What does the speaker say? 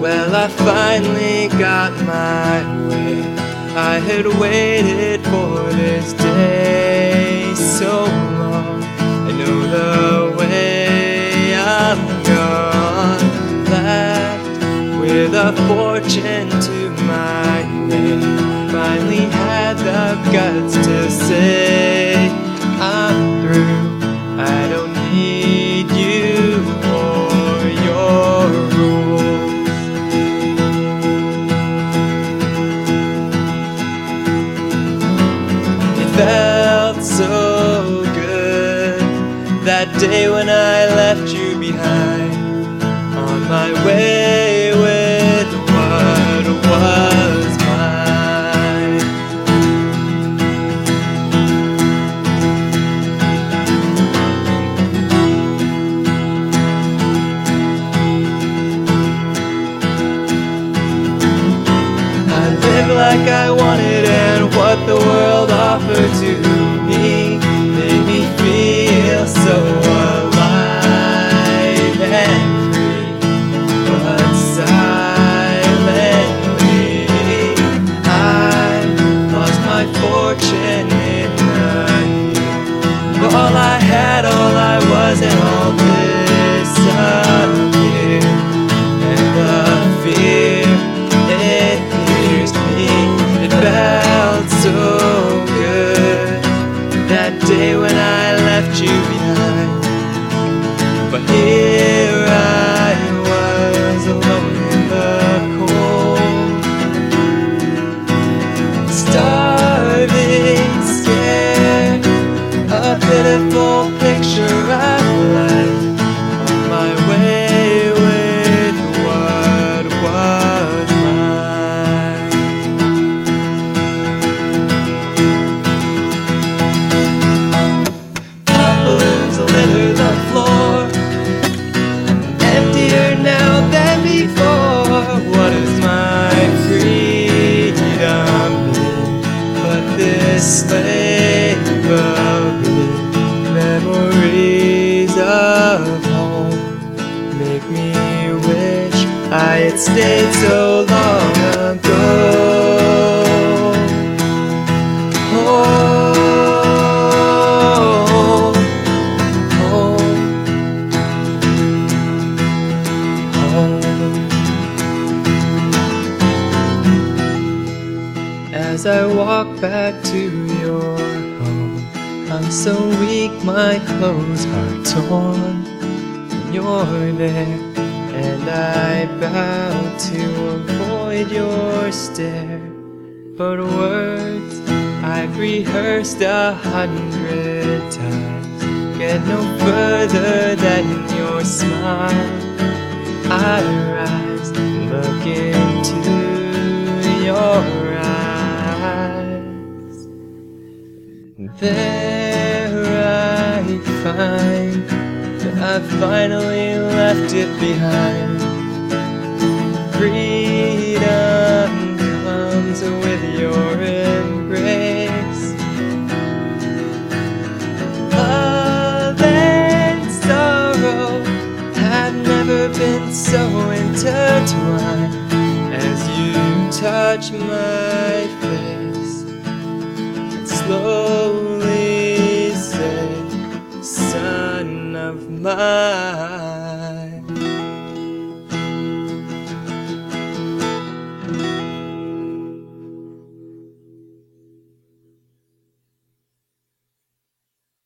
Well, I finally got my way. I had waited for this day so long. I know the way I'm gone. Left with a fortune to my name. Finally had the guts to day when I left you behind But here I had stayed so long ago. Home, home, home. As I walk back to your home, I'm so weak, my clothes are torn. And you're there, and I bow to avoid your stare. But words I've rehearsed a hundred times get no further than your smile. I rise, and look into your eyes. There I find I finally left it behind. Freedom comes with your embrace. Love and sorrow have never been so intertwined as you touch my